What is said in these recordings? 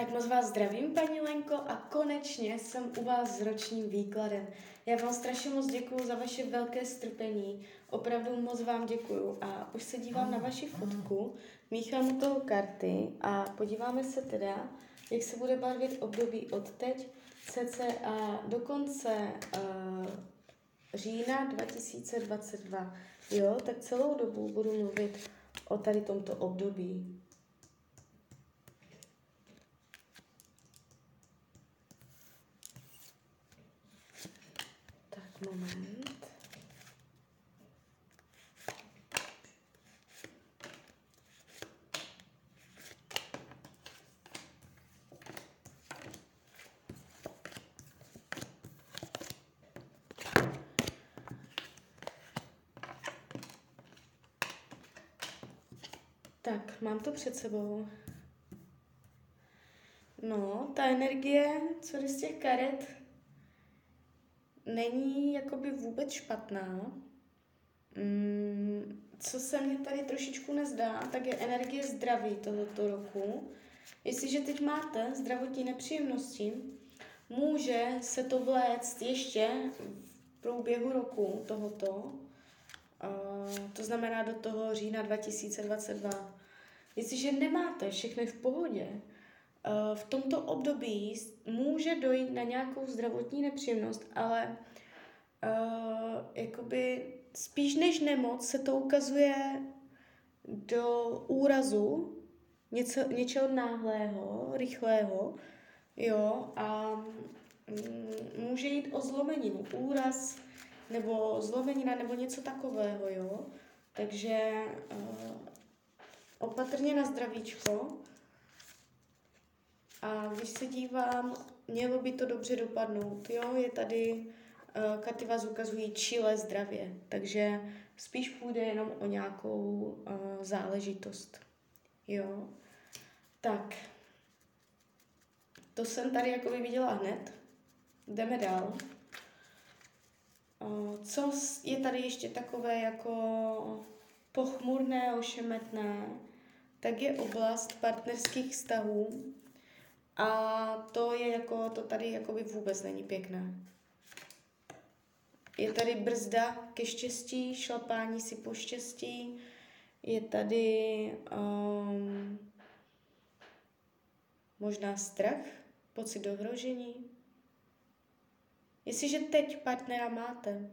Tak moc vás zdravím, paní Lenko, a konečně jsem u vás s ročním výkladem. Já vám strašně moc děkuji za vaše velké strpení, opravdu moc vám děkuju a už se dívám na vaši fotku, míchám u toho karty a podíváme se teda, jak se bude barvit období od teď cca do konce uh, října 2022. Jo, tak celou dobu budu mluvit o tady tomto období. Moment. Tak, mám to před sebou. No, ta energie, co z těch karet, není jakoby vůbec špatná. Mm, co se mně tady trošičku nezdá, tak je energie zdraví tohoto roku. Jestliže teď máte zdravotní nepříjemnosti, může se to vléct ještě v průběhu roku tohoto, uh, to znamená do toho října 2022. Jestliže nemáte všechny v pohodě, Eh, v tomto období může dojít na nějakou zdravotní nepříjemnost, ale uh, jakoby spíš než nemoc se to ukazuje do úrazu, něco, něčeho náhlého, rychlého, jo, a mm, může jít o zlomeninu, úraz, nebo zlomenina, nebo něco takového, jo. Takže uh, opatrně na zdravíčko, a když se dívám, mělo by to dobře dopadnout. Jo, je tady, uh, karty vás ukazují čile zdravě, takže spíš půjde jenom o nějakou uh, záležitost. Jo, tak. To jsem tady jako viděla hned. Jdeme dál. Uh, co je tady ještě takové jako pochmurné, ošemetné, tak je oblast partnerských vztahů, a to je jako, to tady jakoby vůbec není pěkné. Je tady brzda ke štěstí, šlapání si po štěstí, je tady um, možná strach, pocit ohrožení. Jestliže teď partnera máte,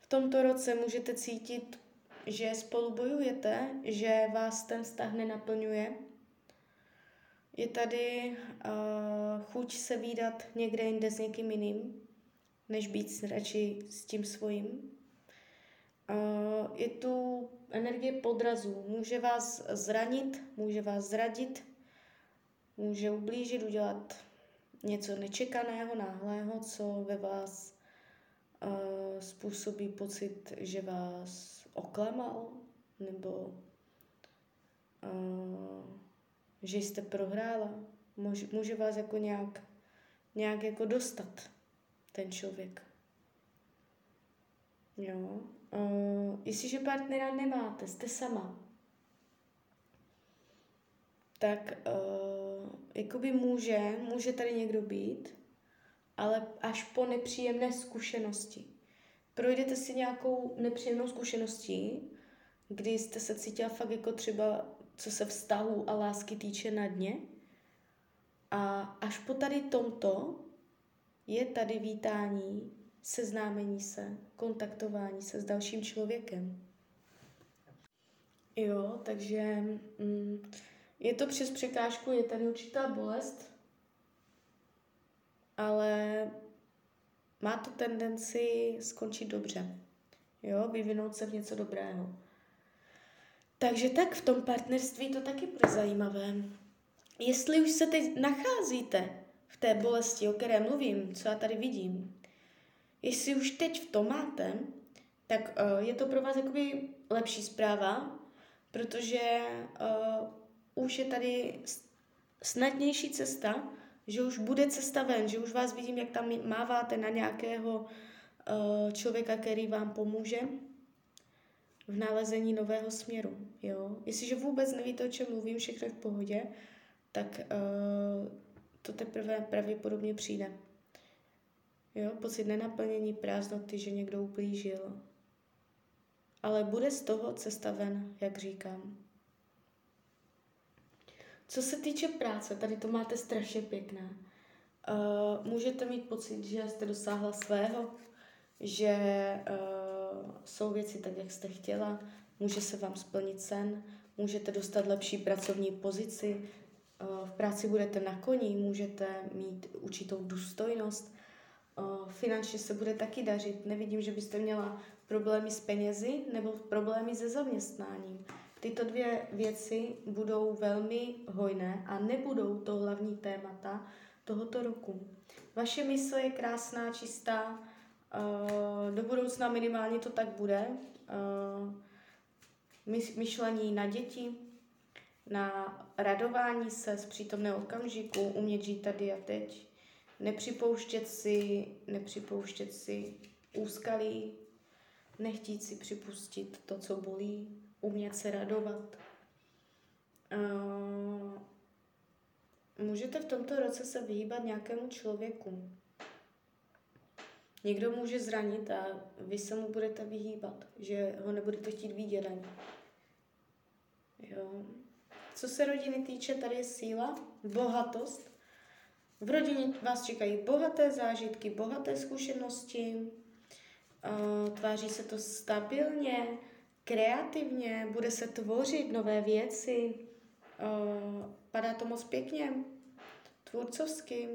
v tomto roce můžete cítit, že spolu bojujete, že vás ten vztah nenaplňuje, je tady uh, chuť se výdat někde jinde s někým jiným, než být radši s tím svým. Uh, je tu energie podrazu. Může vás zranit, může vás zradit, může ublížit, udělat něco nečekaného, náhlého, co ve vás uh, způsobí pocit, že vás oklamal, nebo uh, že jste prohrála. Může, může vás jako nějak, nějak jako dostat ten člověk. Jo. Uh, jestliže partnera nemáte, jste sama, tak uh, jakoby může, může tady někdo být, ale až po nepříjemné zkušenosti. Projdete si nějakou nepříjemnou zkušeností, kdy jste se cítila fakt jako třeba co se vztahu a lásky týče na dně. A až po tady tomto je tady vítání, seznámení se, kontaktování se s dalším člověkem. Jo, takže mm, je to přes překážku, je tady určitá bolest, ale má to tendenci skončit dobře. Jo, vyvinout se v něco dobrého. Takže tak v tom partnerství to taky bude zajímavé. Jestli už se teď nacházíte v té bolesti, o které mluvím, co já tady vidím, jestli už teď v tom máte, tak uh, je to pro vás jakoby lepší zpráva, protože uh, už je tady snadnější cesta, že už bude cesta ven, že už vás vidím, jak tam máváte na nějakého uh, člověka, který vám pomůže v nalezení nového směru. Jo? Jestliže vůbec nevíte, o čem mluvím, všechno je v pohodě, tak uh, to teprve pravděpodobně přijde. Jo, pocit nenaplnění, prázdnoty, že někdo ublížil. Ale bude z toho cesta ven, jak říkám. Co se týče práce, tady to máte strašně pěkné. Uh, můžete mít pocit, že jste dosáhla svého, že uh, jsou věci tak, jak jste chtěla, může se vám splnit sen, můžete dostat lepší pracovní pozici, uh, v práci budete na koni, můžete mít určitou důstojnost, uh, finančně se bude taky dařit. Nevidím, že byste měla problémy s penězi nebo problémy se zaměstnáním. Tyto dvě věci budou velmi hojné a nebudou to hlavní témata tohoto roku. Vaše mysl je krásná, čistá, eh, do budoucna minimálně to tak bude. Eh, myšlení na děti, na radování se z přítomného okamžiku, umět žít tady a teď, nepřipouštět si, nepřipouštět si úskalí, nechtít si připustit to, co bolí, umět se radovat. Uh, můžete v tomto roce se vyhýbat nějakému člověku. Někdo může zranit a vy se mu budete vyhýbat, že ho nebudete chtít vidět ani. Jo. Co se rodiny týče, tady je síla, bohatost. V rodině vás čekají bohaté zážitky, bohaté zkušenosti, tváří se to stabilně, kreativně, bude se tvořit nové věci, padá to moc pěkně, tvůrcovsky,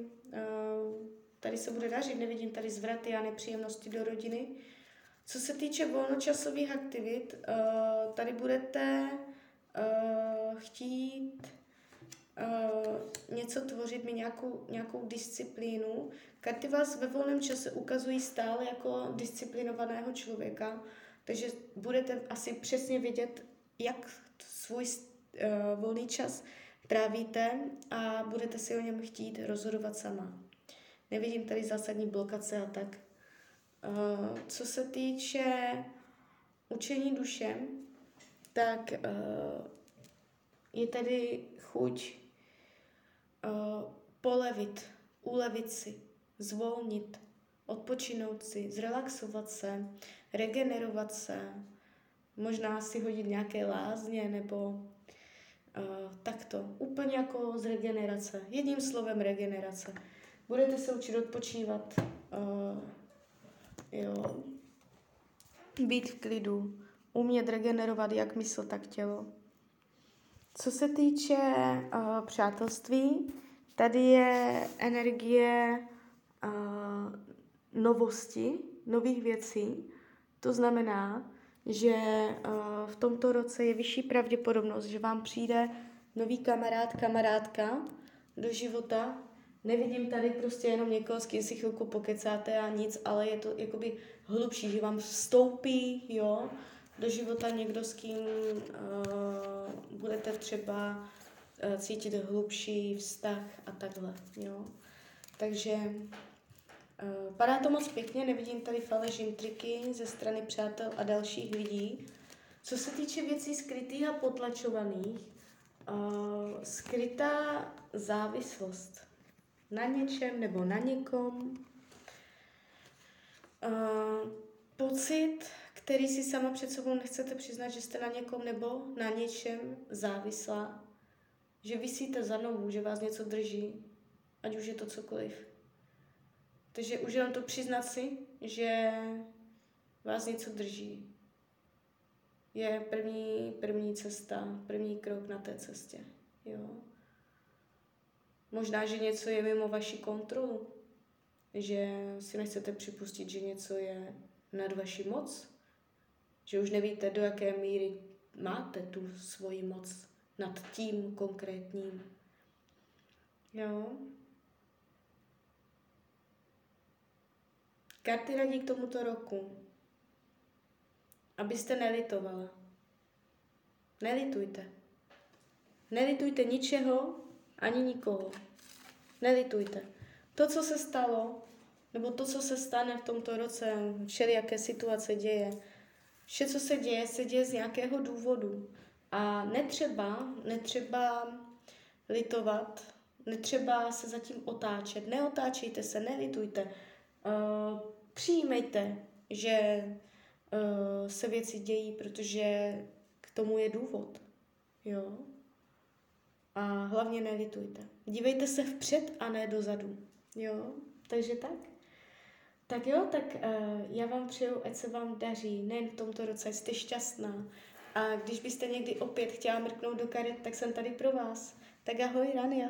tady se bude dařit, nevidím tady zvraty a nepříjemnosti do rodiny. Co se týče volnočasových aktivit, tady budete chtít něco tvořit, mít nějakou, nějakou disciplínu. Karty vás ve volném čase ukazují stále jako disciplinovaného člověka, takže budete asi přesně vědět, jak svůj volný čas trávíte a budete si o něm chtít rozhodovat sama. Nevidím tady zásadní blokace a tak. Uh, co se týče učení duše, tak uh, je tady chuť uh, polevit, ulevit si, zvolnit, odpočinout si, zrelaxovat se, regenerovat se, možná si hodit nějaké lázně nebo takto. Úplně jako z regenerace. Jedním slovem regenerace. Budete se učit odpočívat, uh, jo, být v klidu, umět regenerovat jak mysl, tak tělo. Co se týče uh, přátelství, tady je energie uh, novosti, nových věcí. To znamená, že uh, v tomto roce je vyšší pravděpodobnost, že vám přijde nový kamarád, kamarádka do života. Nevidím tady prostě jenom někoho, s kým si chvilku pokecáte a nic, ale je to jakoby hlubší, že vám vstoupí, jo, do života někdo, s kým uh, budete třeba uh, cítit hlubší vztah a takhle, jo. Takže uh, padá to moc pěkně, nevidím tady faleš intriky ze strany přátel a dalších lidí. Co se týče věcí skrytých a potlačovaných, uh, skrytá závislost na něčem nebo na někom, uh, pocit, který si sama před sebou nechcete přiznat, že jste na někom nebo na něčem závislá, že vysíte za nohu, že vás něco drží, ať už je to cokoliv. Takže už jenom to přiznat si, že vás něco drží, je první, první cesta, první krok na té cestě. Jo. Možná, že něco je mimo vaši kontrolu, že si nechcete připustit, že něco je nad vaši moc, že už nevíte, do jaké míry máte tu svoji moc nad tím konkrétním. Jo? Karty radí k tomuto roku, abyste nelitovala. Nelitujte. Nelitujte ničeho ani nikoho. Nelitujte. To, co se stalo, nebo to, co se stane v tomto roce, všelijaké situace děje, Vše, co se děje, se děje z nějakého důvodu. A netřeba, netřeba litovat, netřeba se zatím otáčet, neotáčejte se, nelitujte. Uh, přijímejte, že uh, se věci dějí, protože k tomu je důvod. Jo? A hlavně nelitujte. Dívejte se vpřed a ne dozadu. Jo? Takže tak. Tak jo, tak uh, já vám přeju, ať se vám daří, nejen v tomto roce, jste šťastná. A když byste někdy opět chtěla mrknout do karet, tak jsem tady pro vás. Tak ahoj, Rania.